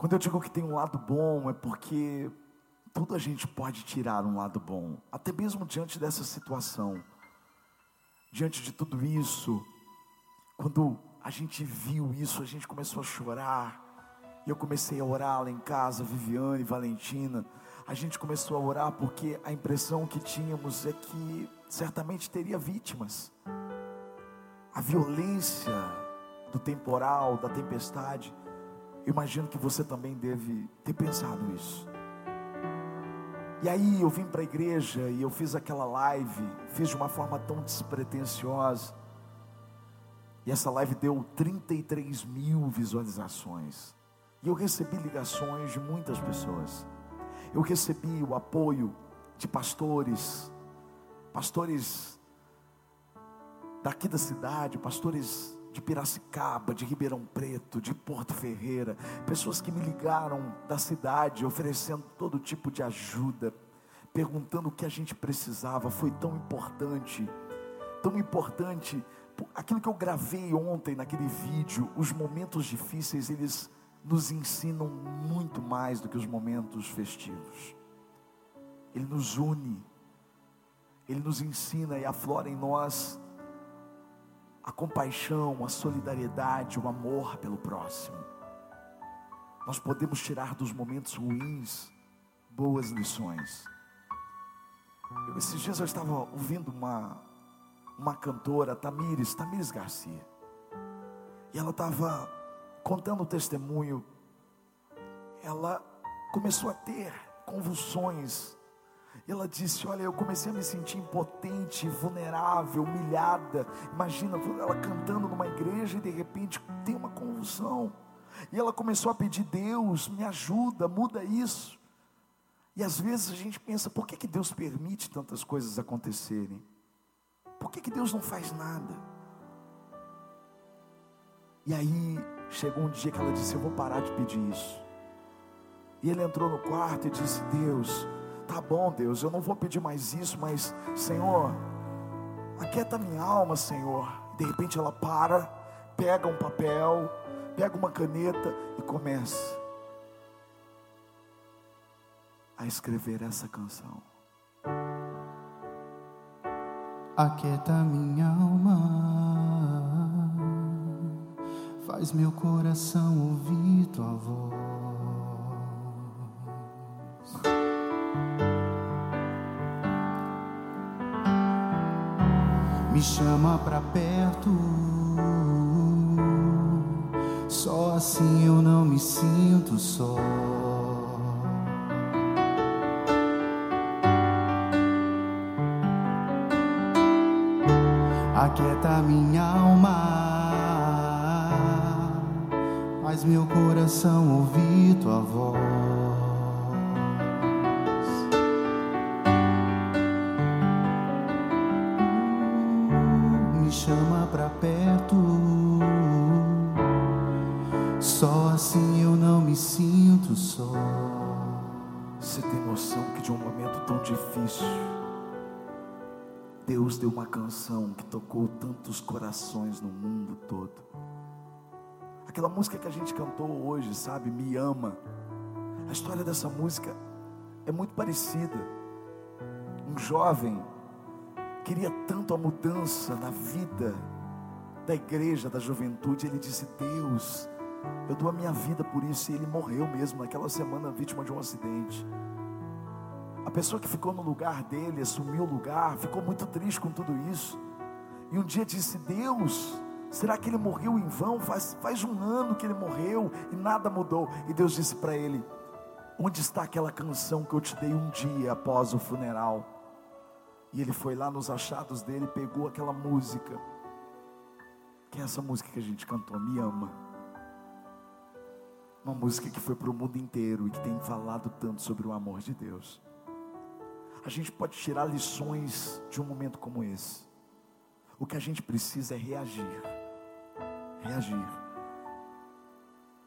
Quando eu digo que tem um lado bom, é porque tudo a gente pode tirar um lado bom, até mesmo diante dessa situação, diante de tudo isso. Quando a gente viu isso, a gente começou a chorar. E eu comecei a orar lá em casa, Viviane, Valentina. A gente começou a orar porque a impressão que tínhamos é que certamente teria vítimas. A violência do temporal, da tempestade. Imagino que você também deve ter pensado isso. E aí eu vim para a igreja e eu fiz aquela live, fiz de uma forma tão despretensiosa. E essa live deu 33 mil visualizações. E eu recebi ligações de muitas pessoas. Eu recebi o apoio de pastores, pastores daqui da cidade, pastores de Piracicaba, de Ribeirão Preto, de Porto Ferreira, pessoas que me ligaram da cidade oferecendo todo tipo de ajuda, perguntando o que a gente precisava. Foi tão importante, tão importante aquilo que eu gravei ontem naquele vídeo, os momentos difíceis, eles nos ensinam muito mais do que os momentos festivos. Ele nos une, ele nos ensina e aflora em nós a compaixão, a solidariedade, o amor pelo próximo. Nós podemos tirar dos momentos ruins boas lições. Eu, esses dias eu estava ouvindo uma, uma cantora, Tamires, Tamires Garcia. E ela estava contando o testemunho. Ela começou a ter convulsões. Ela disse: Olha, eu comecei a me sentir impotente, vulnerável, humilhada. Imagina ela cantando numa igreja e de repente tem uma convulsão. E ela começou a pedir: Deus, me ajuda, muda isso. E às vezes a gente pensa: por que, que Deus permite tantas coisas acontecerem? Por que, que Deus não faz nada? E aí chegou um dia que ela disse: Eu vou parar de pedir isso. E ele entrou no quarto e disse: Deus, tá bom, Deus, eu não vou pedir mais isso, mas, Senhor, aquieta minha alma, Senhor. De repente ela para, pega um papel, pega uma caneta e começa a escrever essa canção aquieta minha alma, faz meu coração ouvir tua voz. Me chama pra perto, só assim eu não me sinto só. aquieta minha alma, faz meu coração ouvir tua voz. Difícil, Deus deu uma canção que tocou tantos corações no mundo todo. Aquela música que a gente cantou hoje, sabe? Me ama. A história dessa música é muito parecida. Um jovem queria tanto a mudança na vida da igreja, da juventude. Ele disse: Deus, eu dou a minha vida por isso. E ele morreu mesmo naquela semana, vítima de um acidente. A pessoa que ficou no lugar dele, assumiu o lugar, ficou muito triste com tudo isso. E um dia disse: Deus, será que ele morreu em vão? Faz, faz um ano que ele morreu e nada mudou. E Deus disse para ele: Onde está aquela canção que eu te dei um dia após o funeral? E ele foi lá nos achados dele, pegou aquela música, que é essa música que a gente cantou, Me Ama. Uma música que foi para o mundo inteiro e que tem falado tanto sobre o amor de Deus a gente pode tirar lições de um momento como esse. O que a gente precisa é reagir. Reagir.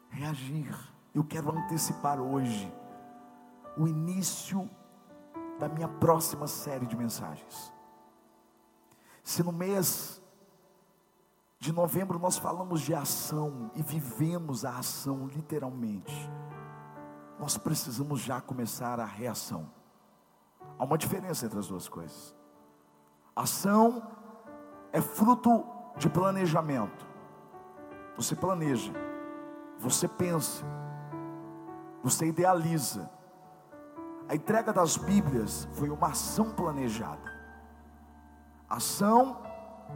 Reagir. Eu quero antecipar hoje o início da minha próxima série de mensagens. Se no mês de novembro nós falamos de ação e vivemos a ação literalmente, nós precisamos já começar a reação. Há uma diferença entre as duas coisas. Ação é fruto de planejamento. Você planeja, você pensa, você idealiza. A entrega das Bíblias foi uma ação planejada. Ação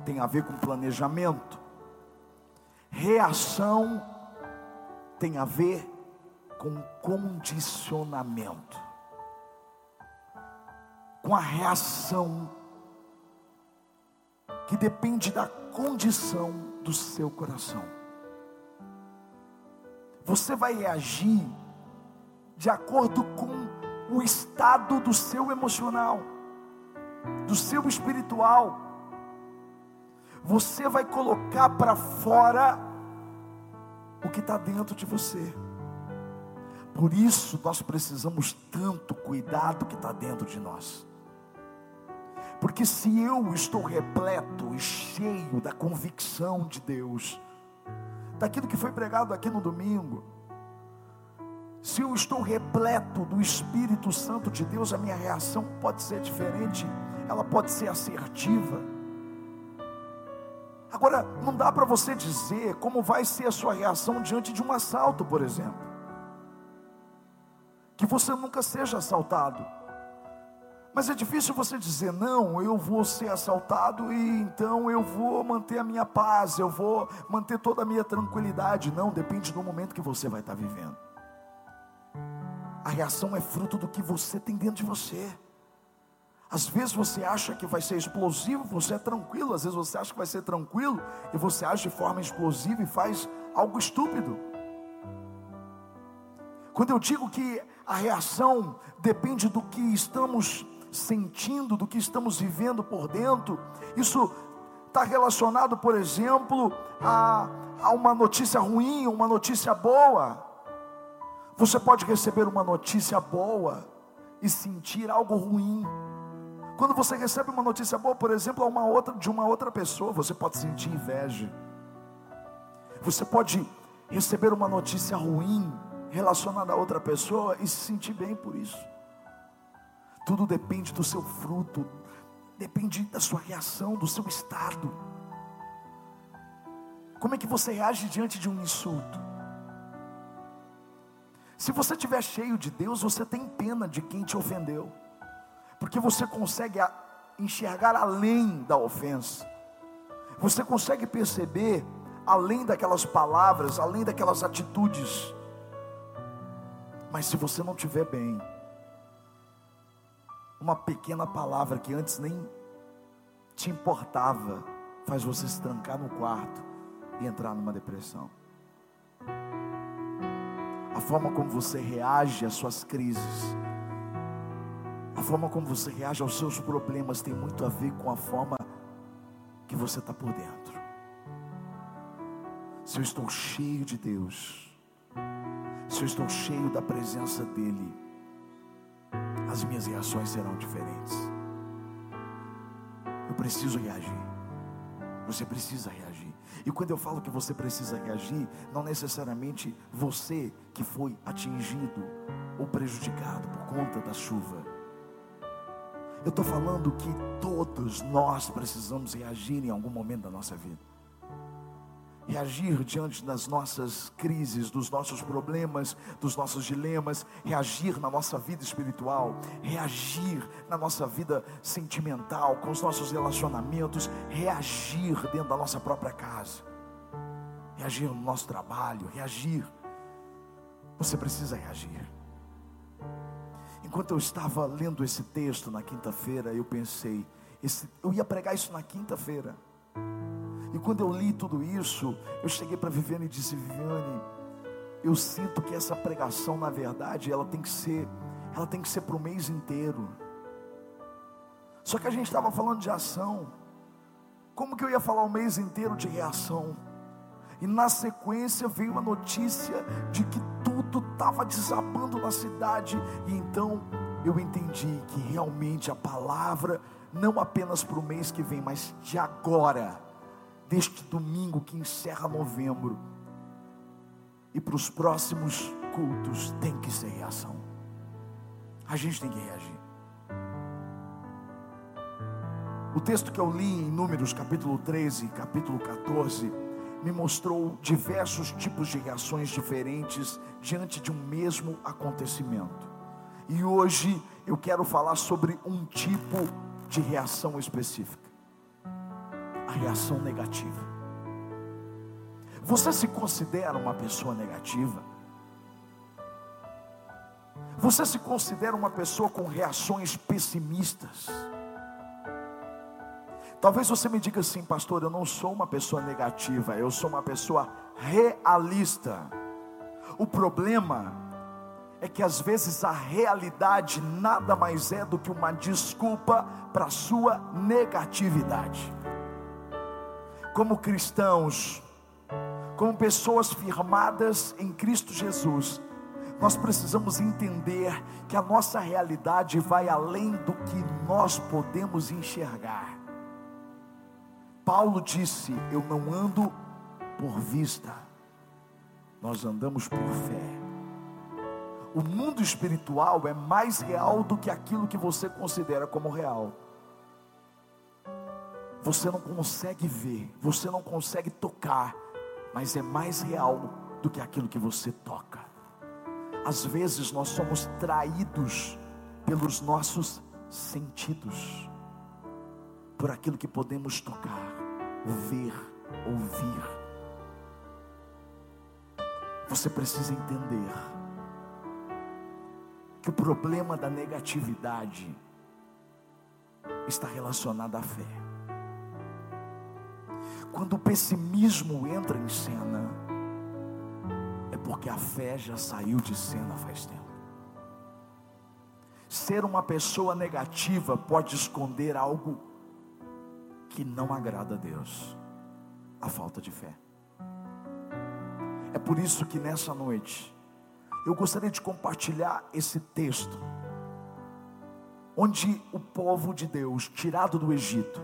tem a ver com planejamento. Reação tem a ver com condicionamento. Com a reação que depende da condição do seu coração. Você vai reagir de acordo com o estado do seu emocional, do seu espiritual. Você vai colocar para fora o que está dentro de você. Por isso nós precisamos tanto cuidar do que está dentro de nós. Porque se eu estou repleto e cheio da convicção de Deus, daquilo que foi pregado aqui no domingo, se eu estou repleto do Espírito Santo de Deus, a minha reação pode ser diferente, ela pode ser assertiva. Agora, não dá para você dizer como vai ser a sua reação diante de um assalto, por exemplo. Que você nunca seja assaltado. Mas é difícil você dizer, não, eu vou ser assaltado e então eu vou manter a minha paz, eu vou manter toda a minha tranquilidade. Não, depende do momento que você vai estar vivendo. A reação é fruto do que você tem dentro de você. Às vezes você acha que vai ser explosivo, você é tranquilo. Às vezes você acha que vai ser tranquilo e você age de forma explosiva e faz algo estúpido. Quando eu digo que a reação depende do que estamos sentindo, do que estamos vivendo por dentro, isso está relacionado, por exemplo, a, a uma notícia ruim, uma notícia boa. Você pode receber uma notícia boa e sentir algo ruim. Quando você recebe uma notícia boa, por exemplo, uma outra, de uma outra pessoa, você pode sentir inveja. Você pode receber uma notícia ruim relacionada a outra pessoa e se sentir bem por isso. Tudo depende do seu fruto, depende da sua reação, do seu estado. Como é que você reage diante de um insulto? Se você estiver cheio de Deus, você tem pena de quem te ofendeu, porque você consegue enxergar além da ofensa, você consegue perceber além daquelas palavras, além daquelas atitudes. Mas se você não estiver bem, uma pequena palavra que antes nem te importava, faz você se trancar no quarto e entrar numa depressão. A forma como você reage às suas crises, a forma como você reage aos seus problemas tem muito a ver com a forma que você está por dentro. Se eu estou cheio de Deus, se eu estou cheio da presença dEle, as minhas reações serão diferentes. Eu preciso reagir. Você precisa reagir. E quando eu falo que você precisa reagir, não necessariamente você que foi atingido ou prejudicado por conta da chuva. Eu estou falando que todos nós precisamos reagir em algum momento da nossa vida reagir diante das nossas crises, dos nossos problemas, dos nossos dilemas, reagir na nossa vida espiritual, reagir na nossa vida sentimental, com os nossos relacionamentos, reagir dentro da nossa própria casa, reagir no nosso trabalho, reagir. Você precisa reagir. Enquanto eu estava lendo esse texto na quinta-feira, eu pensei, esse, eu ia pregar isso na quinta-feira. E quando eu li tudo isso, eu cheguei para Viviane e disse: Viviane, eu sinto que essa pregação, na verdade, ela tem que ser, ela tem que ser para o mês inteiro. Só que a gente estava falando de ação. Como que eu ia falar o mês inteiro de reação? E na sequência veio uma notícia de que tudo estava desabando na cidade. E então eu entendi que realmente a palavra, não apenas para o mês que vem, mas de agora deste domingo que encerra novembro e para os próximos cultos tem que ser reação. A gente tem que reagir. O texto que eu li em Números, capítulo 13, capítulo 14, me mostrou diversos tipos de reações diferentes diante de um mesmo acontecimento. E hoje eu quero falar sobre um tipo de reação específica: a reação negativa. Você se considera uma pessoa negativa? Você se considera uma pessoa com reações pessimistas? Talvez você me diga assim, pastor, eu não sou uma pessoa negativa, eu sou uma pessoa realista. O problema é que às vezes a realidade nada mais é do que uma desculpa para a sua negatividade. Como cristãos, como pessoas firmadas em Cristo Jesus, nós precisamos entender que a nossa realidade vai além do que nós podemos enxergar. Paulo disse: Eu não ando por vista, nós andamos por fé. O mundo espiritual é mais real do que aquilo que você considera como real. Você não consegue ver, você não consegue tocar, mas é mais real do que aquilo que você toca. Às vezes nós somos traídos pelos nossos sentidos, por aquilo que podemos tocar ver, ouvir. Você precisa entender que o problema da negatividade está relacionado à fé. Quando o pessimismo entra em cena, é porque a fé já saiu de cena faz tempo. Ser uma pessoa negativa pode esconder algo que não agrada a Deus, a falta de fé. É por isso que nessa noite eu gostaria de compartilhar esse texto, onde o povo de Deus, tirado do Egito,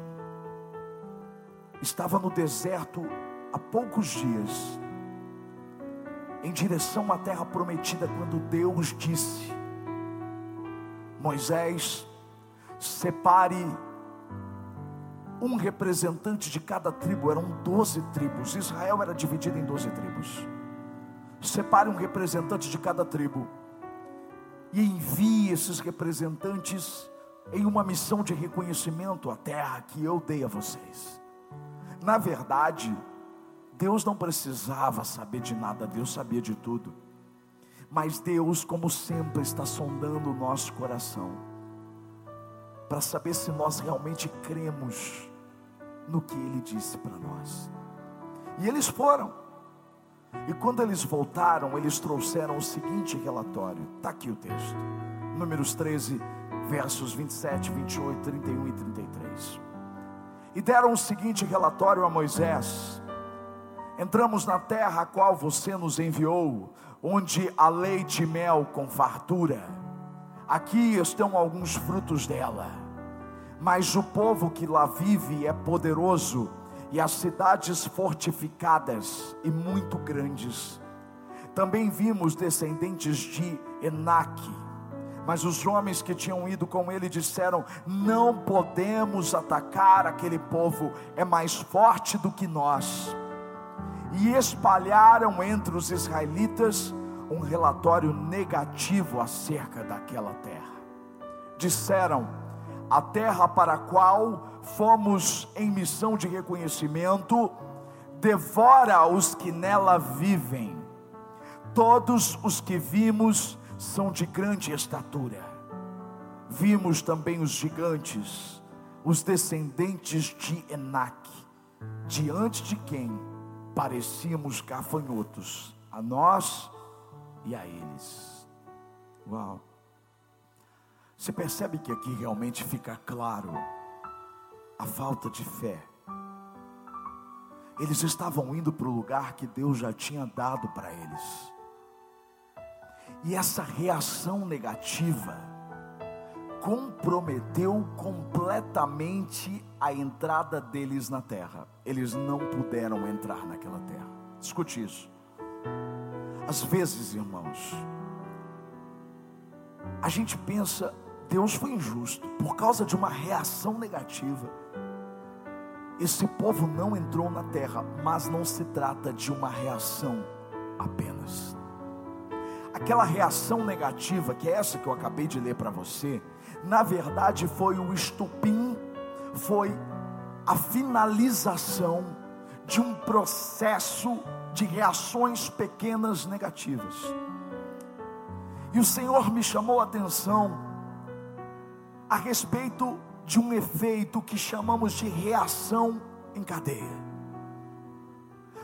estava no deserto há poucos dias, em direção à terra prometida, quando Deus disse: Moisés, separe um representante de cada tribo, eram doze tribos. Israel era dividido em doze tribos. Separe um representante de cada tribo e envie esses representantes em uma missão de reconhecimento à terra que eu dei a vocês. Na verdade, Deus não precisava saber de nada, Deus sabia de tudo. Mas Deus, como sempre, está sondando o nosso coração para saber se nós realmente cremos no que ele disse para nós. E eles foram. E quando eles voltaram, eles trouxeram o seguinte relatório. Está aqui o texto. Números 13, versos 27, 28, 31 e 33. E deram o seguinte relatório a Moisés: Entramos na terra a qual você nos enviou, onde há leite e mel com fartura. Aqui estão alguns frutos dela mas o povo que lá vive é poderoso, e as cidades fortificadas e muito grandes. Também vimos descendentes de Enaque, mas os homens que tinham ido com ele disseram: Não podemos atacar aquele povo, é mais forte do que nós. E espalharam entre os israelitas um relatório negativo acerca daquela terra. Disseram: a terra para a qual fomos em missão de reconhecimento, devora os que nela vivem. Todos os que vimos são de grande estatura. Vimos também os gigantes, os descendentes de Enac, diante de quem parecíamos gafanhotos, a nós e a eles. Uau! Você percebe que aqui realmente fica claro a falta de fé. Eles estavam indo para o lugar que Deus já tinha dado para eles. E essa reação negativa comprometeu completamente a entrada deles na terra. Eles não puderam entrar naquela terra. Escute isso. Às vezes, irmãos, a gente pensa, Deus foi injusto por causa de uma reação negativa. Esse povo não entrou na terra, mas não se trata de uma reação apenas. Aquela reação negativa, que é essa que eu acabei de ler para você, na verdade foi o estupim, foi a finalização de um processo de reações pequenas negativas. E o Senhor me chamou a atenção a respeito de um efeito que chamamos de reação em cadeia.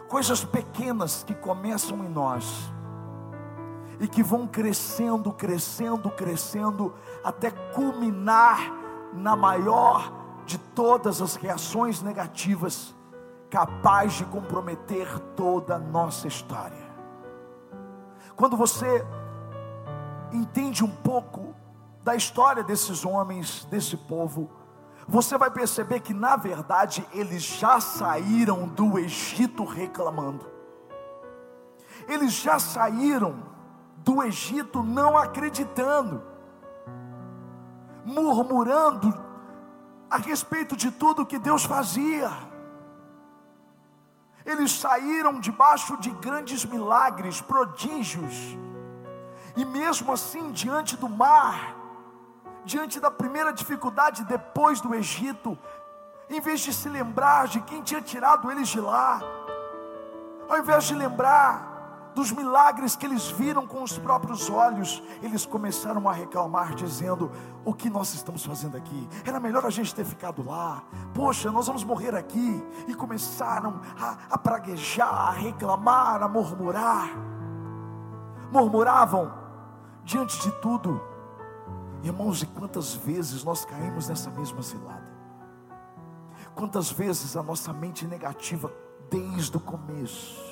Coisas pequenas que começam em nós e que vão crescendo, crescendo, crescendo, até culminar na maior de todas as reações negativas, capaz de comprometer toda a nossa história. Quando você entende um pouco da história desses homens, desse povo, você vai perceber que na verdade eles já saíram do Egito reclamando. Eles já saíram do Egito não acreditando, murmurando a respeito de tudo que Deus fazia. Eles saíram debaixo de grandes milagres, prodígios, e mesmo assim, diante do mar, diante da primeira dificuldade depois do Egito, em vez de se lembrar de quem tinha tirado eles de lá, ao invés de lembrar dos milagres que eles viram com os próprios olhos, eles começaram a reclamar, dizendo: O que nós estamos fazendo aqui? Era melhor a gente ter ficado lá. Poxa, nós vamos morrer aqui. E começaram a, a praguejar, a reclamar, a murmurar. Murmuravam diante de tudo. Irmãos, e quantas vezes nós caímos nessa mesma cilada? Quantas vezes a nossa mente negativa, desde o começo,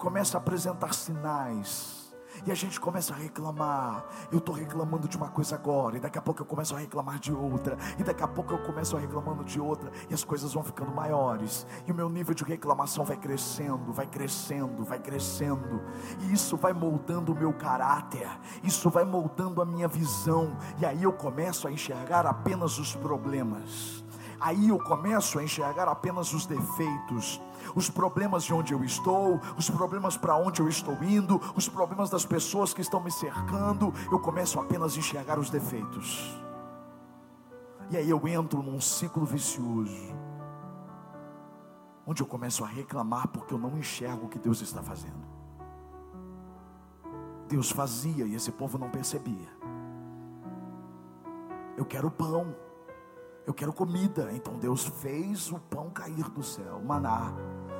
começa a apresentar sinais. E a gente começa a reclamar. Eu estou reclamando de uma coisa agora, e daqui a pouco eu começo a reclamar de outra, e daqui a pouco eu começo a reclamando de outra, e as coisas vão ficando maiores, e o meu nível de reclamação vai crescendo, vai crescendo, vai crescendo, e isso vai moldando o meu caráter, isso vai moldando a minha visão, e aí eu começo a enxergar apenas os problemas, aí eu começo a enxergar apenas os defeitos, os problemas de onde eu estou, os problemas para onde eu estou indo, os problemas das pessoas que estão me cercando, eu começo apenas a enxergar os defeitos. E aí eu entro num ciclo vicioso, onde eu começo a reclamar porque eu não enxergo o que Deus está fazendo. Deus fazia e esse povo não percebia. Eu quero pão, eu quero comida. Então Deus fez o pão cair do céu, maná.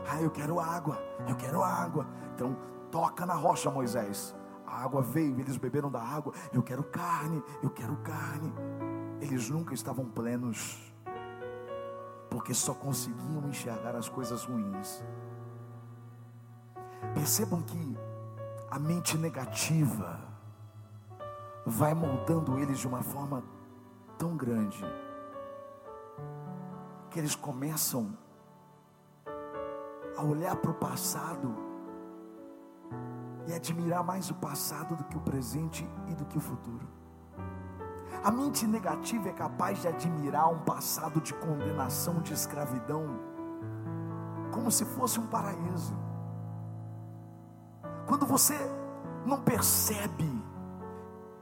Ah, eu quero água, eu quero água. Então, toca na rocha, Moisés. A água veio, eles beberam da água. Eu quero carne, eu quero carne. Eles nunca estavam plenos, porque só conseguiam enxergar as coisas ruins. Percebam que a mente negativa vai moldando eles de uma forma tão grande que eles começam a olhar para o passado e admirar mais o passado do que o presente e do que o futuro. A mente negativa é capaz de admirar um passado de condenação, de escravidão, como se fosse um paraíso. Quando você não percebe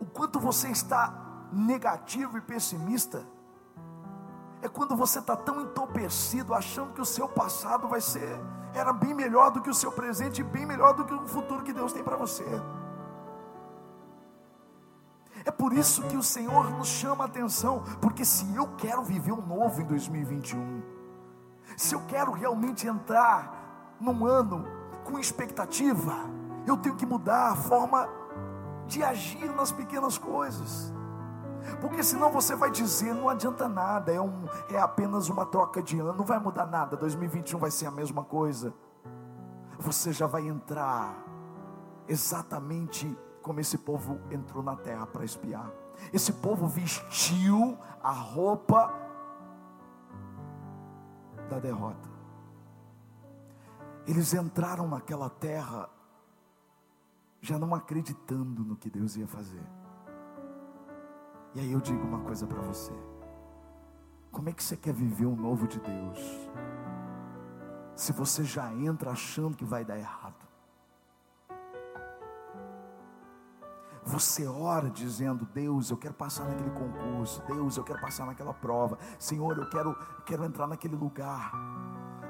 o quanto você está negativo e pessimista, é quando você está tão entorpecido, achando que o seu passado vai ser era bem melhor do que o seu presente, bem melhor do que o futuro que Deus tem para você. É por isso que o Senhor nos chama a atenção, porque se eu quero viver um novo em 2021, se eu quero realmente entrar num ano com expectativa, eu tenho que mudar a forma de agir nas pequenas coisas. Porque senão você vai dizer, não adianta nada, é, um, é apenas uma troca de ano, não vai mudar nada, 2021 vai ser a mesma coisa. Você já vai entrar exatamente como esse povo entrou na terra para espiar. Esse povo vestiu a roupa da derrota. Eles entraram naquela terra já não acreditando no que Deus ia fazer. E aí eu digo uma coisa para você. Como é que você quer viver o novo de Deus? Se você já entra achando que vai dar errado. Você ora dizendo: Deus, eu quero passar naquele concurso. Deus, eu quero passar naquela prova. Senhor, eu quero, quero entrar naquele lugar.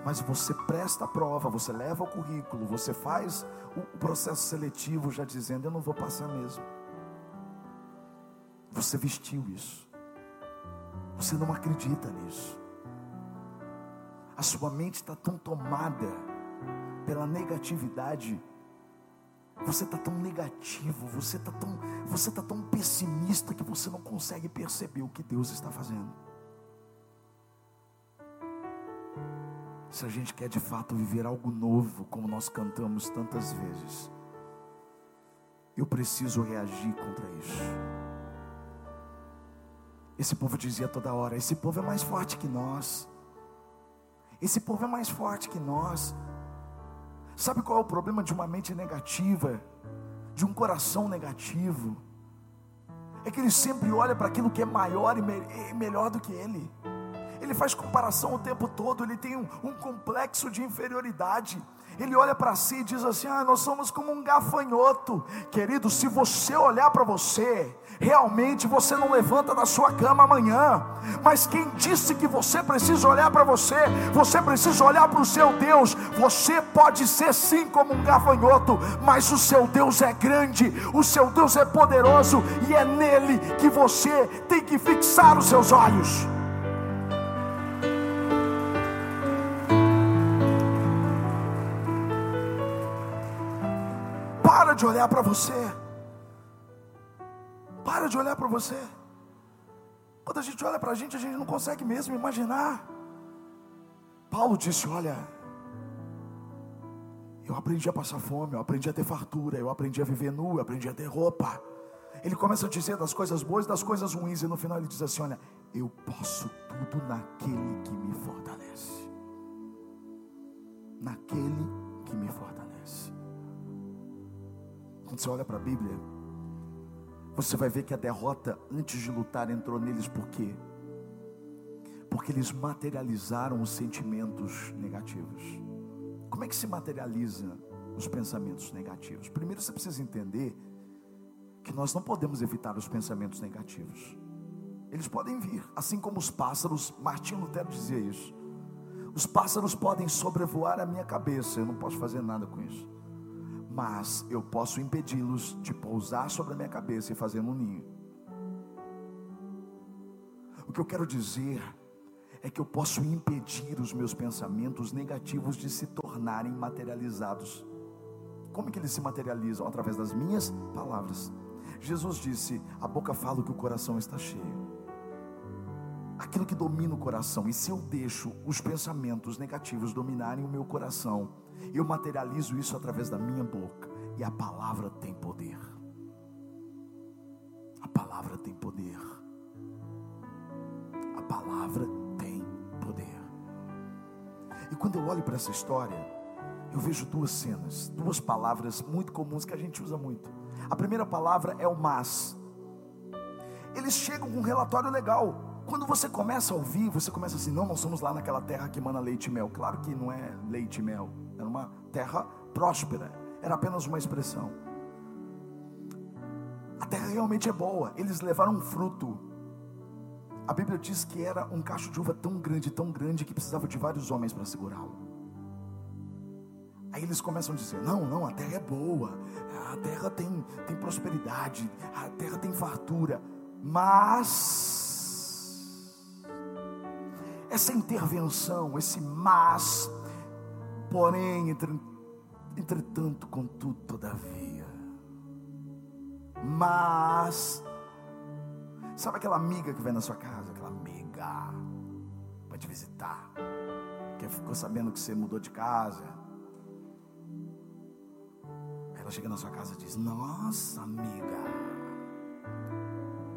Mas você presta a prova, você leva o currículo, você faz o processo seletivo já dizendo: Eu não vou passar mesmo. Você vestiu isso. Você não acredita nisso. A sua mente está tão tomada pela negatividade. Você está tão negativo, você está tão, você tá tão pessimista que você não consegue perceber o que Deus está fazendo. Se a gente quer de fato viver algo novo, como nós cantamos tantas vezes, eu preciso reagir contra isso. Esse povo dizia toda hora: esse povo é mais forte que nós. Esse povo é mais forte que nós. Sabe qual é o problema de uma mente negativa, de um coração negativo? É que ele sempre olha para aquilo que é maior e, me e melhor do que ele. Ele faz comparação o tempo todo, ele tem um, um complexo de inferioridade ele olha para si e diz assim: Ah, nós somos como um gafanhoto. Querido, se você olhar para você, realmente você não levanta da sua cama amanhã. Mas quem disse que você precisa olhar para você? Você precisa olhar para o seu Deus. Você pode ser sim como um gafanhoto, mas o seu Deus é grande, o seu Deus é poderoso e é nele que você tem que fixar os seus olhos. De olhar para você. Para de olhar para você. Quando a gente olha para a gente, a gente não consegue mesmo imaginar. Paulo disse: Olha, eu aprendi a passar fome, eu aprendi a ter fartura, eu aprendi a viver nu, eu aprendi a ter roupa. Ele começa a dizer das coisas boas e das coisas ruins, e no final ele diz assim: Olha, eu posso tudo naquele que me fortalece. Naquele que me fortalece. Quando você olha para a Bíblia, você vai ver que a derrota antes de lutar entrou neles por quê? Porque eles materializaram os sentimentos negativos. Como é que se materializa os pensamentos negativos? Primeiro você precisa entender que nós não podemos evitar os pensamentos negativos. Eles podem vir, assim como os pássaros, Martinho Lutero dizia isso. Os pássaros podem sobrevoar a minha cabeça, eu não posso fazer nada com isso mas eu posso impedi-los de pousar sobre a minha cabeça e fazer um ninho. O que eu quero dizer é que eu posso impedir os meus pensamentos negativos de se tornarem materializados. Como que eles se materializam? Através das minhas palavras. Jesus disse: A boca fala o que o coração está cheio. Aquilo que domina o coração, e se eu deixo os pensamentos negativos dominarem o meu coração, eu materializo isso através da minha boca. E a palavra tem poder. A palavra tem poder. A palavra tem poder. E quando eu olho para essa história, eu vejo duas cenas, duas palavras muito comuns que a gente usa muito. A primeira palavra é o mas. Eles chegam com um relatório legal. Quando você começa a ouvir, você começa assim: não, nós somos lá naquela terra que emana leite e mel. Claro que não é leite e mel era uma terra próspera, era apenas uma expressão. A terra realmente é boa, eles levaram um fruto. A Bíblia diz que era um cacho de uva tão grande, tão grande, que precisava de vários homens para segurá-lo. Aí eles começam a dizer: não, não, a terra é boa, a terra tem, tem prosperidade, a terra tem fartura, mas essa intervenção, esse mas, Porém, entretanto, contudo, todavia. Mas, sabe aquela amiga que vem na sua casa? Aquela amiga para te visitar, que ficou sabendo que você mudou de casa. Ela chega na sua casa e diz: Nossa, amiga,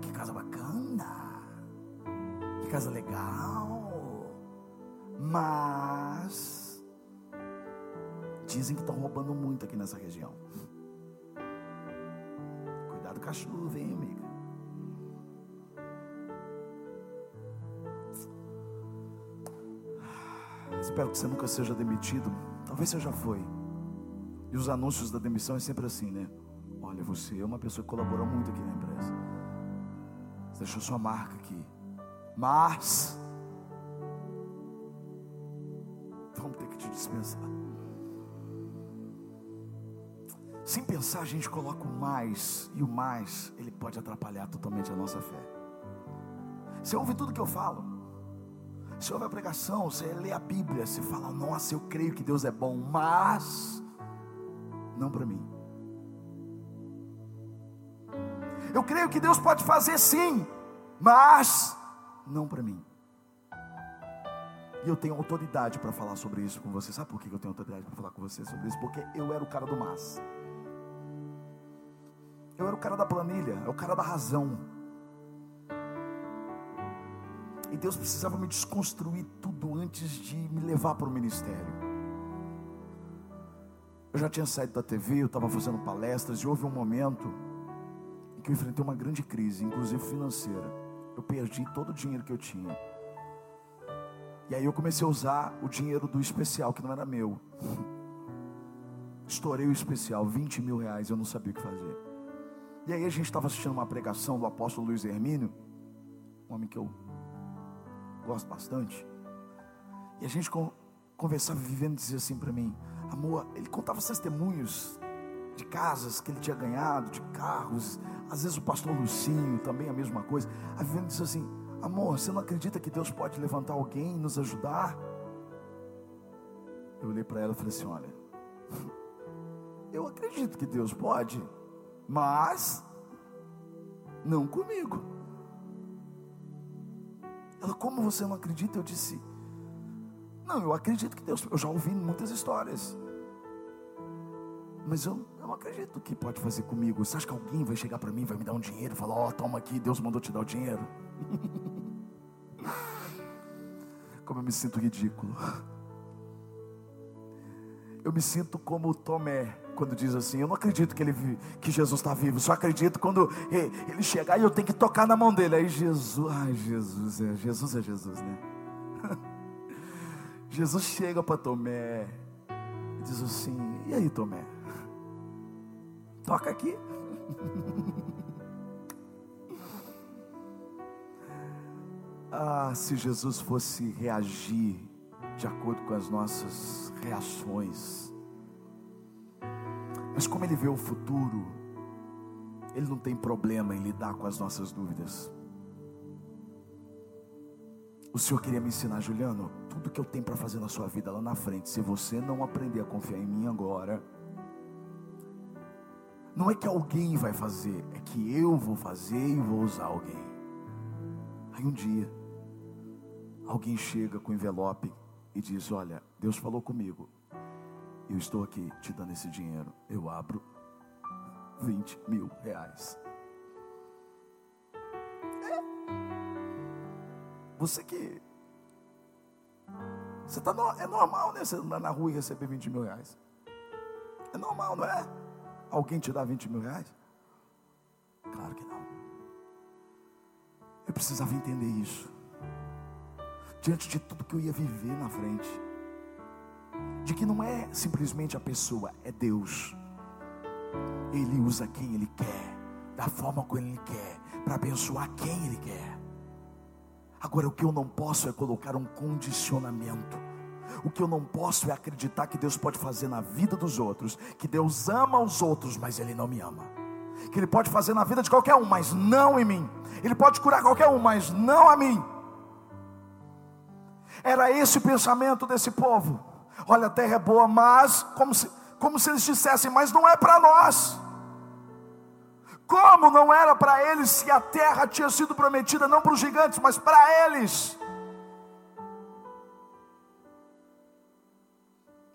que casa bacana, que casa legal. Mas Dizem que estão roubando muito aqui nessa região. Obrigado, cachorro, vem, amiga. Espero que você nunca seja demitido. Talvez você já foi. E os anúncios da demissão é sempre assim, né? Olha, você é uma pessoa que colaborou muito aqui na empresa. Você deixou sua marca aqui. Mas vamos ter que te dispensar. Sem pensar, a gente coloca o mais, e o mais, ele pode atrapalhar totalmente a nossa fé. Você ouve tudo que eu falo, você ouve a pregação, você lê a Bíblia, você fala, nossa, eu creio que Deus é bom, mas não para mim. Eu creio que Deus pode fazer sim, mas não para mim. E eu tenho autoridade para falar sobre isso com você. Sabe por que eu tenho autoridade para falar com você sobre isso? Porque eu era o cara do mas. Eu era o cara da planilha, é o cara da razão. E Deus precisava me desconstruir tudo antes de me levar para o ministério. Eu já tinha saído da TV, eu estava fazendo palestras e houve um momento em que eu enfrentei uma grande crise, inclusive financeira. Eu perdi todo o dinheiro que eu tinha. E aí eu comecei a usar o dinheiro do especial, que não era meu. Estourei o especial, 20 mil reais, eu não sabia o que fazer. E aí a gente estava assistindo uma pregação do apóstolo Luiz Hermínio, um homem que eu gosto bastante. E a gente conversava, vivendo, dizia assim para mim, amor, ele contava testemunhos de casas que ele tinha ganhado, de carros. Às vezes o pastor Lucinho também a mesma coisa. A Viviane disse assim: Amor, você não acredita que Deus pode levantar alguém e nos ajudar? Eu olhei para ela e falei assim: Olha, eu acredito que Deus pode, mas não comigo. Ela, como você não acredita? Eu disse, não, eu acredito que Deus, eu já ouvi muitas histórias, mas eu, não acredito que pode fazer comigo. Você acha que alguém vai chegar para mim, vai me dar um dinheiro, falar, ó, oh, toma aqui, Deus mandou te dar o dinheiro? como eu me sinto ridículo. Eu me sinto como Tomé, quando diz assim: Eu não acredito que, ele, que Jesus está vivo, só acredito quando ele chegar e eu tenho que tocar na mão dele. Aí Jesus, ai Jesus, é, Jesus é Jesus, né? Jesus chega para Tomé e diz assim: E aí, Tomé? Toca aqui. ah, se Jesus fosse reagir de acordo com as nossas reações, mas como ele vê o futuro, ele não tem problema em lidar com as nossas dúvidas. O Senhor queria me ensinar, Juliano, tudo que eu tenho para fazer na sua vida lá na frente, se você não aprender a confiar em mim agora, não é que alguém vai fazer, é que eu vou fazer e vou usar alguém. Aí um dia, alguém chega com envelope e diz: Olha, Deus falou comigo, eu estou aqui te dando esse dinheiro. Eu abro 20 mil reais. É. Você que. Você tá no, é normal, né? Você andar na rua e receber 20 mil reais. É normal, não é? Alguém te dá 20 mil reais? Claro que não. Eu precisava entender isso. Diante de tudo que eu ia viver na frente de que não é simplesmente a pessoa, é Deus. Ele usa quem Ele quer, da forma como Ele quer, para abençoar quem Ele quer. Agora, o que eu não posso é colocar um condicionamento. O que eu não posso é acreditar que Deus pode fazer na vida dos outros, que Deus ama os outros, mas Ele não me ama. Que Ele pode fazer na vida de qualquer um, mas não em mim. Ele pode curar qualquer um, mas não a mim. Era esse o pensamento desse povo. Olha, a terra é boa, mas, como se, como se eles dissessem, mas não é para nós. Como não era para eles se a terra tinha sido prometida não para os gigantes, mas para eles?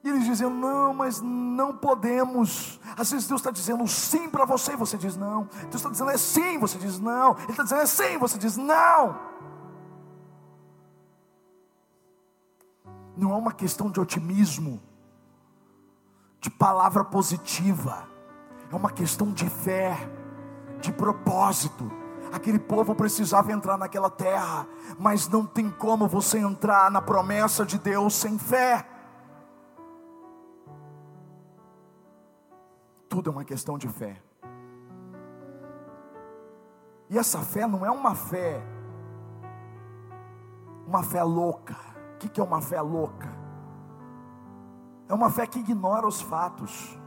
E eles diziam: Não, mas não podemos. Às vezes Deus está dizendo sim para você e você diz não. Deus está dizendo é sim, você diz não. Ele está dizendo é sim, você diz não. Não é uma questão de otimismo, de palavra positiva, é uma questão de fé, de propósito. Aquele povo precisava entrar naquela terra, mas não tem como você entrar na promessa de Deus sem fé. Tudo é uma questão de fé. E essa fé não é uma fé, uma fé louca. O que é uma fé louca? É uma fé que ignora os fatos.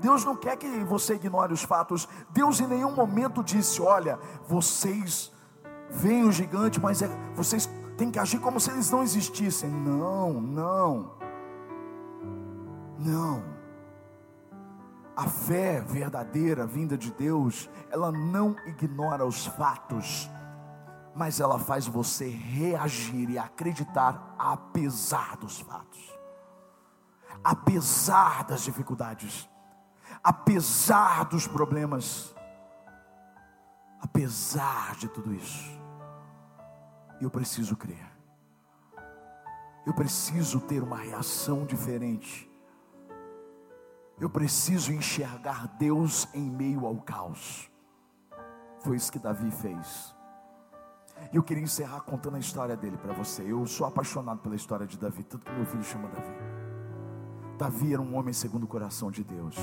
Deus não quer que você ignore os fatos. Deus em nenhum momento disse: Olha, vocês veem o gigante, mas é, vocês têm que agir como se eles não existissem. Não, não, não. A fé verdadeira vinda de Deus, ela não ignora os fatos, mas ela faz você reagir e acreditar apesar dos fatos, apesar das dificuldades, apesar dos problemas, apesar de tudo isso. Eu preciso crer. Eu preciso ter uma reação diferente eu preciso enxergar Deus em meio ao caos. Foi isso que Davi fez. E eu queria encerrar contando a história dele para você. Eu sou apaixonado pela história de Davi, tanto que meu filho chama Davi. Davi era um homem segundo o coração de Deus.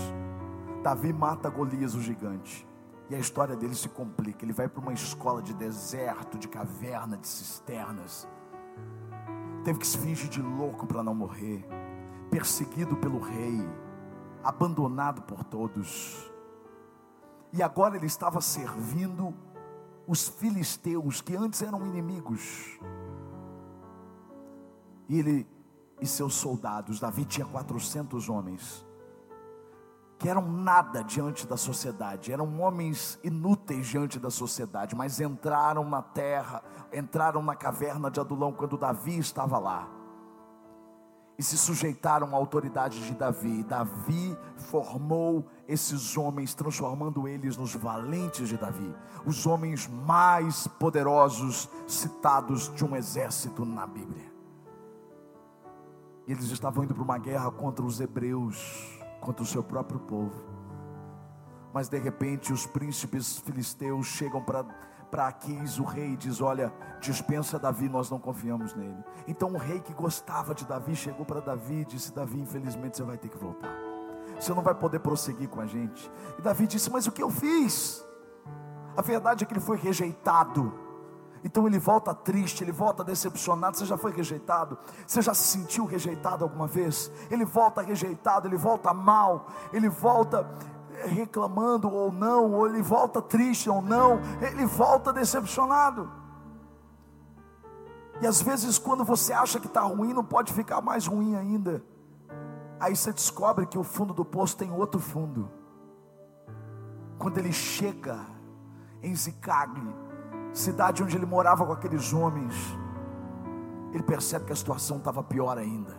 Davi mata Golias, o gigante. E a história dele se complica. Ele vai para uma escola de deserto, de caverna, de cisternas. Teve que se fingir de louco para não morrer. Perseguido pelo rei abandonado por todos. E agora ele estava servindo os filisteus, que antes eram inimigos. E ele e seus soldados, Davi tinha 400 homens, que eram nada diante da sociedade, eram homens inúteis diante da sociedade, mas entraram na terra, entraram na caverna de Adulão quando Davi estava lá e se sujeitaram à autoridade de Davi. Davi formou esses homens, transformando eles nos valentes de Davi, os homens mais poderosos citados de um exército na Bíblia. Eles estavam indo para uma guerra contra os hebreus, contra o seu próprio povo. Mas de repente os príncipes filisteus chegam para para Aquis, o rei, diz: Olha, dispensa Davi, nós não confiamos nele. Então o rei que gostava de Davi chegou para Davi e disse: Davi, infelizmente você vai ter que voltar. Você não vai poder prosseguir com a gente. E Davi disse: Mas o que eu fiz? A verdade é que ele foi rejeitado. Então ele volta triste, ele volta decepcionado. Você já foi rejeitado? Você já se sentiu rejeitado alguma vez? Ele volta rejeitado, ele volta mal, ele volta reclamando ou não, ou ele volta triste ou não, ele volta decepcionado. E às vezes, quando você acha que está ruim, não pode ficar mais ruim ainda. Aí você descobre que o fundo do poço tem outro fundo. Quando ele chega em Zicagli, cidade onde ele morava com aqueles homens, ele percebe que a situação estava pior ainda.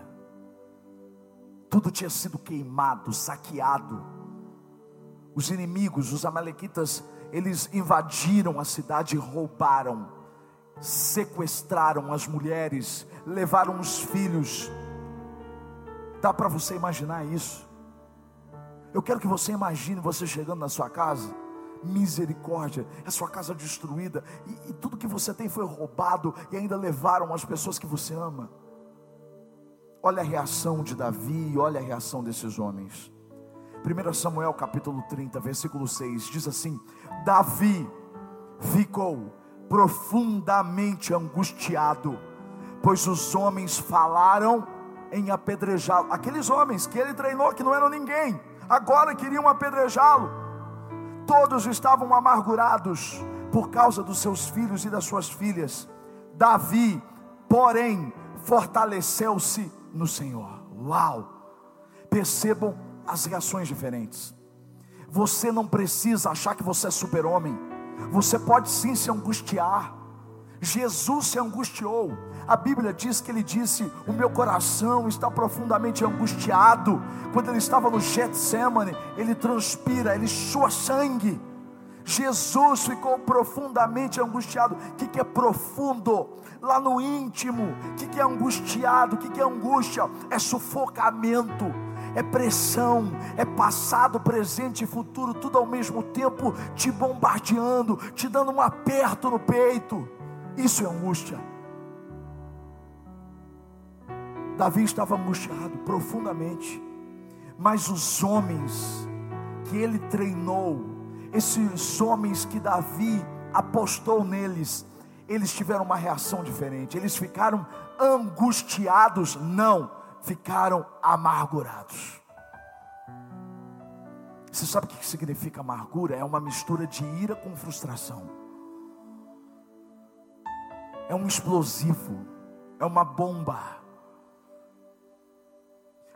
Tudo tinha sido queimado, saqueado os inimigos, os amalequitas, eles invadiram a cidade e roubaram, sequestraram as mulheres, levaram os filhos. Dá para você imaginar isso? Eu quero que você imagine você chegando na sua casa, misericórdia, a sua casa destruída, e, e tudo que você tem foi roubado, e ainda levaram as pessoas que você ama. Olha a reação de Davi, olha a reação desses homens. 1 Samuel capítulo 30, versículo 6 diz assim: Davi ficou profundamente angustiado, pois os homens falaram em apedrejá-lo. Aqueles homens que ele treinou que não eram ninguém, agora queriam apedrejá-lo. Todos estavam amargurados por causa dos seus filhos e das suas filhas. Davi, porém, fortaleceu-se no Senhor. Uau! Percebam as reações diferentes. Você não precisa achar que você é super-homem. Você pode sim se angustiar. Jesus se angustiou. A Bíblia diz que ele disse: O meu coração está profundamente angustiado. Quando ele estava no Getsemane, ele transpira, ele sua sangue. Jesus ficou profundamente angustiado. O que, que é profundo? Lá no íntimo. O que, que é angustiado? O que, que é angústia? É sufocamento é pressão, é passado, presente e futuro, tudo ao mesmo tempo te bombardeando, te dando um aperto no peito. Isso é angústia. Davi estava angustiado profundamente, mas os homens que ele treinou, esses homens que Davi apostou neles, eles tiveram uma reação diferente. Eles ficaram angustiados, não, ficaram amargurados. Você sabe o que significa amargura? É uma mistura de ira com frustração. É um explosivo, é uma bomba.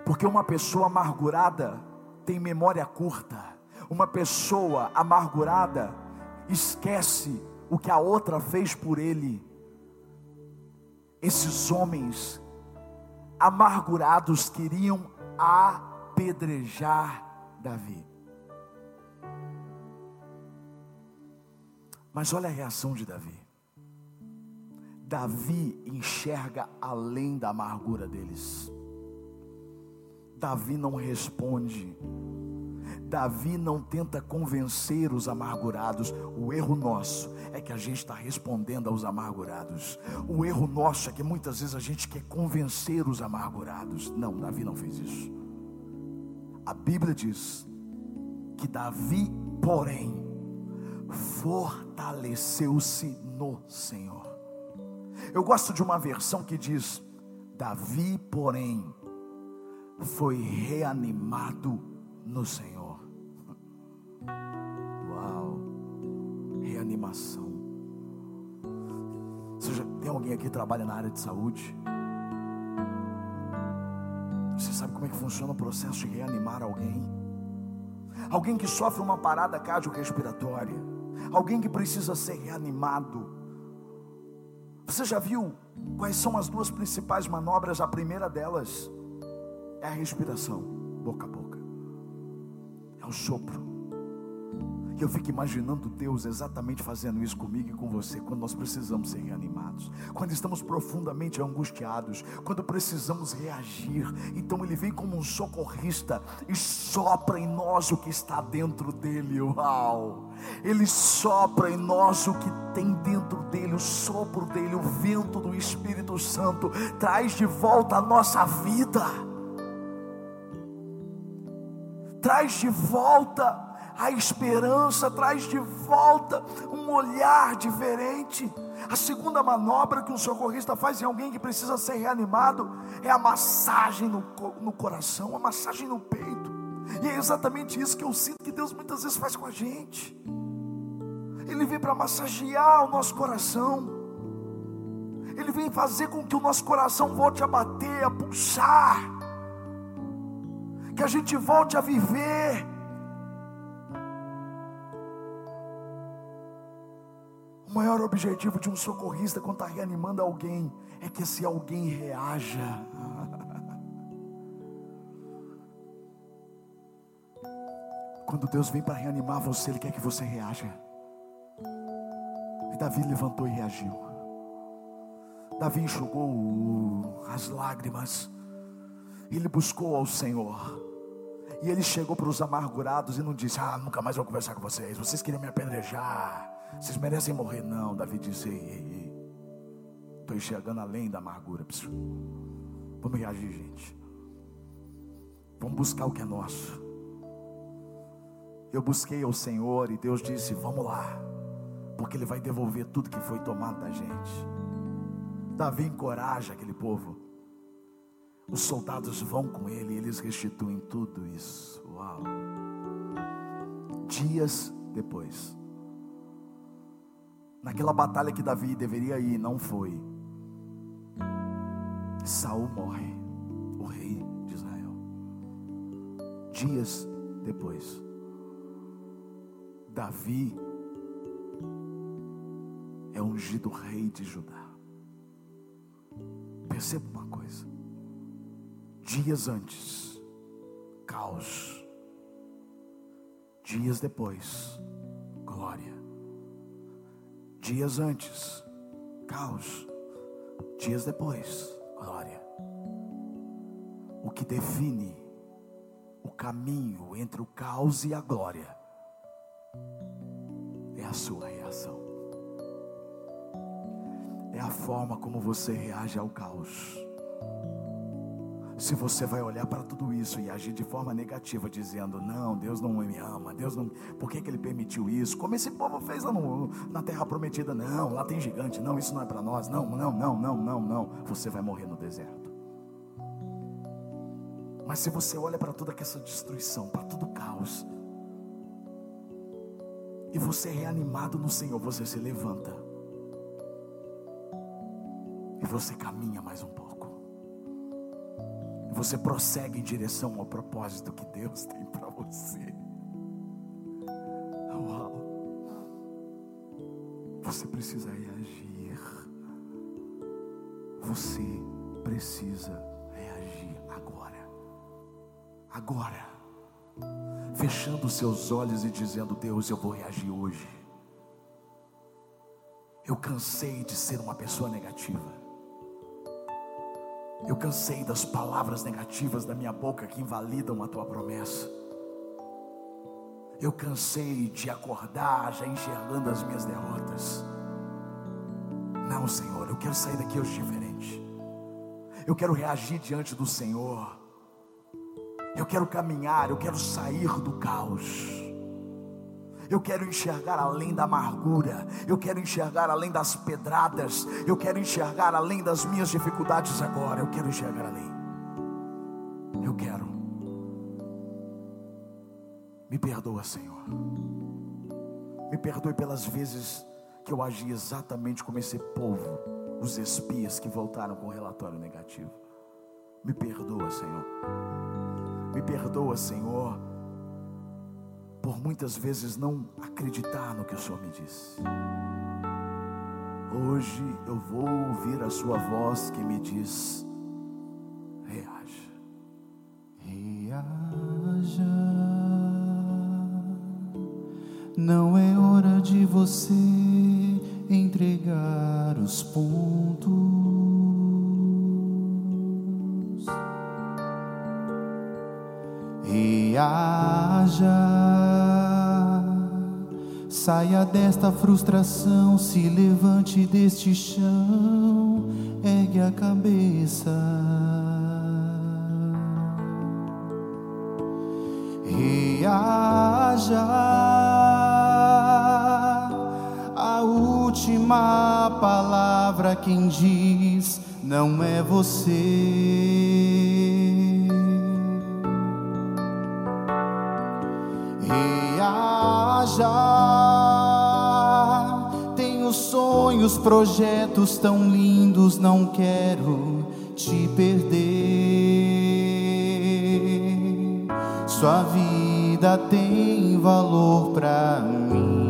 Porque uma pessoa amargurada tem memória curta. Uma pessoa amargurada esquece o que a outra fez por ele. Esses homens amargurados queriam apedrejar Davi. Mas olha a reação de Davi. Davi enxerga além da amargura deles. Davi não responde Davi não tenta convencer os amargurados. O erro nosso é que a gente está respondendo aos amargurados. O erro nosso é que muitas vezes a gente quer convencer os amargurados. Não, Davi não fez isso. A Bíblia diz que Davi, porém, fortaleceu-se no Senhor. Eu gosto de uma versão que diz: Davi, porém, foi reanimado no Senhor. Reanimação. Seja, tem alguém aqui que trabalha na área de saúde? Você sabe como é que funciona o processo de reanimar alguém? Alguém que sofre uma parada cardiorrespiratória, alguém que precisa ser reanimado. Você já viu quais são as duas principais manobras? A primeira delas é a respiração, boca a boca, é o sopro eu fico imaginando Deus exatamente fazendo isso comigo e com você, quando nós precisamos ser reanimados, quando estamos profundamente angustiados, quando precisamos reagir. Então Ele vem como um socorrista e sopra em nós o que está dentro dele. Uau! Ele sopra em nós o que tem dentro dele, o sopro dele, o vento do Espírito Santo, traz de volta a nossa vida, traz de volta a esperança traz de volta um olhar diferente. A segunda manobra que um socorrista faz em alguém que precisa ser reanimado é a massagem no, no coração, a massagem no peito. E é exatamente isso que eu sinto que Deus muitas vezes faz com a gente. Ele vem para massagear o nosso coração. Ele vem fazer com que o nosso coração volte a bater, a pulsar. Que a gente volte a viver O maior objetivo de um socorrista quando está reanimando alguém é que esse alguém reaja. Quando Deus vem para reanimar você, Ele quer que você reaja. E Davi levantou e reagiu. Davi enxugou as lágrimas. Ele buscou ao Senhor. E ele chegou para os amargurados e não disse: Ah, nunca mais vou conversar com vocês. Vocês queriam me apedrejar. Vocês merecem morrer, não. Davi disse: Ei, ei, ei. Estou enxergando além da amargura. Vamos reagir, gente. Vamos buscar o que é nosso. Eu busquei ao Senhor e Deus disse: Vamos lá, porque Ele vai devolver tudo que foi tomado da gente. Davi encoraja aquele povo. Os soldados vão com ele e eles restituem tudo isso. Uau! Dias depois, naquela batalha que Davi deveria ir, não foi. Saul morre, o rei de Israel. Dias depois, Davi é ungido rei de Judá. Perceba uma coisa. Dias antes, caos. Dias depois, glória. Dias antes, caos. Dias depois, glória. O que define o caminho entre o caos e a glória é a sua reação. É a forma como você reage ao caos. Se você vai olhar para tudo isso e agir de forma negativa, dizendo: Não, Deus não me ama, Deus não. Por que, que Ele permitiu isso? Como esse povo fez lá no, na terra prometida: Não, lá tem gigante, não, isso não é para nós, não, não, não, não, não, não. Você vai morrer no deserto. Mas se você olha para toda essa destruição, para todo o caos, e você é reanimado no Senhor, você se levanta. E você caminha mais um pouco. Você prossegue em direção ao propósito que Deus tem para você. Você precisa reagir. Você precisa agora, fechando seus olhos e dizendo: Deus, eu vou reagir hoje. Eu cansei de ser uma pessoa negativa. Eu cansei das palavras negativas da minha boca que invalidam a tua promessa. Eu cansei de acordar já enxergando as minhas derrotas. Não, Senhor, eu quero sair daqui hoje diferente. Eu quero reagir diante do Senhor eu quero caminhar, eu quero sair do caos. Eu quero enxergar além da amargura, eu quero enxergar além das pedradas, eu quero enxergar além das minhas dificuldades agora, eu quero enxergar além. Eu quero. Me perdoa, Senhor. Me perdoe pelas vezes que eu agi exatamente como esse povo, os espias que voltaram com relatório negativo. Me perdoa, Senhor. Me perdoa, Senhor, por muitas vezes não acreditar no que o Senhor me disse. Hoje eu vou ouvir a Sua voz que me diz: reaja. Reaja. Não é hora de você entregar os pontos. reaja. Saia desta frustração, se levante deste chão, ergue a cabeça. Reaja. A última palavra quem diz não é você. Sonhos, projetos tão lindos, não quero te perder. Sua vida tem valor pra mim.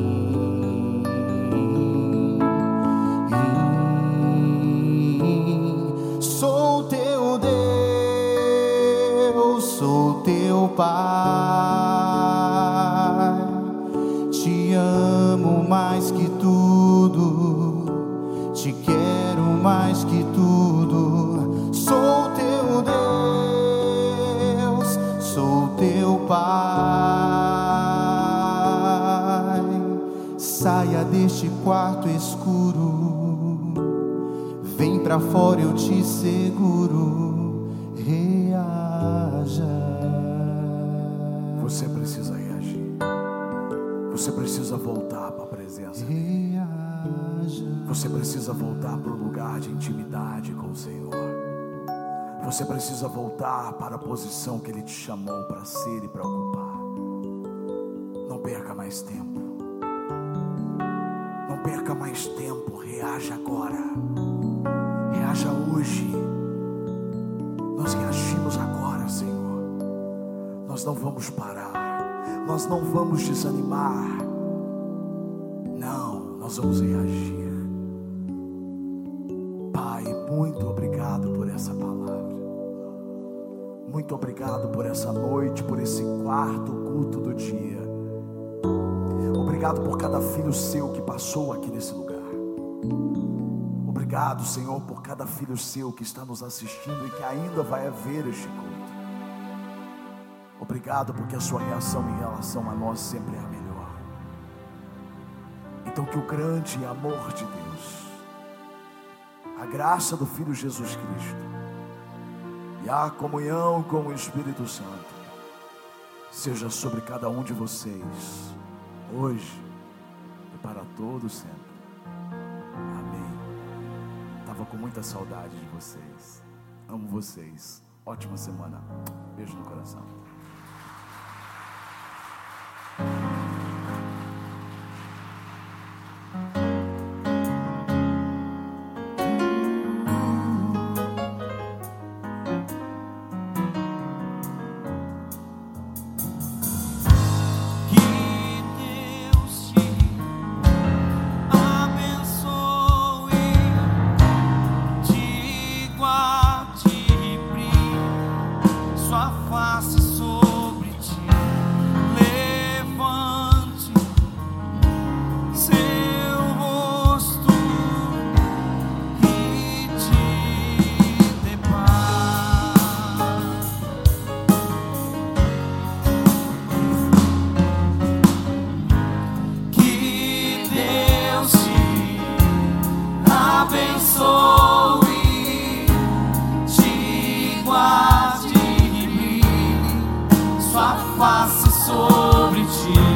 Sou teu Deus, sou teu Pai. mais que quarto escuro, vem pra fora, eu te seguro. Reaja. Você precisa reagir. Você precisa voltar para a presença dele. Você precisa voltar para o lugar de intimidade com o Senhor. Você precisa voltar para a posição que Ele te chamou para ser e para ocupar. Não perca mais tempo. Perca mais tempo. Reaja agora. Reaja hoje. Nós reagimos agora, Senhor. Nós não vamos parar nós não vamos desanimar. Não, nós vamos reagir. Pai, muito obrigado por essa palavra. Muito obrigado por essa noite, por esse quarto culto do dia. Obrigado por cada filho seu que passou aqui nesse lugar. Obrigado, Senhor, por cada filho seu que está nos assistindo e que ainda vai haver este culto. Obrigado porque a sua reação em relação a nós sempre é a melhor. Então, que o grande amor de Deus, a graça do Filho Jesus Cristo e a comunhão com o Espírito Santo seja sobre cada um de vocês, hoje e para todos sempre. Amém. Estava com muita saudade de vocês. Amo vocês. Ótima semana. Beijo no coração. Sorrir.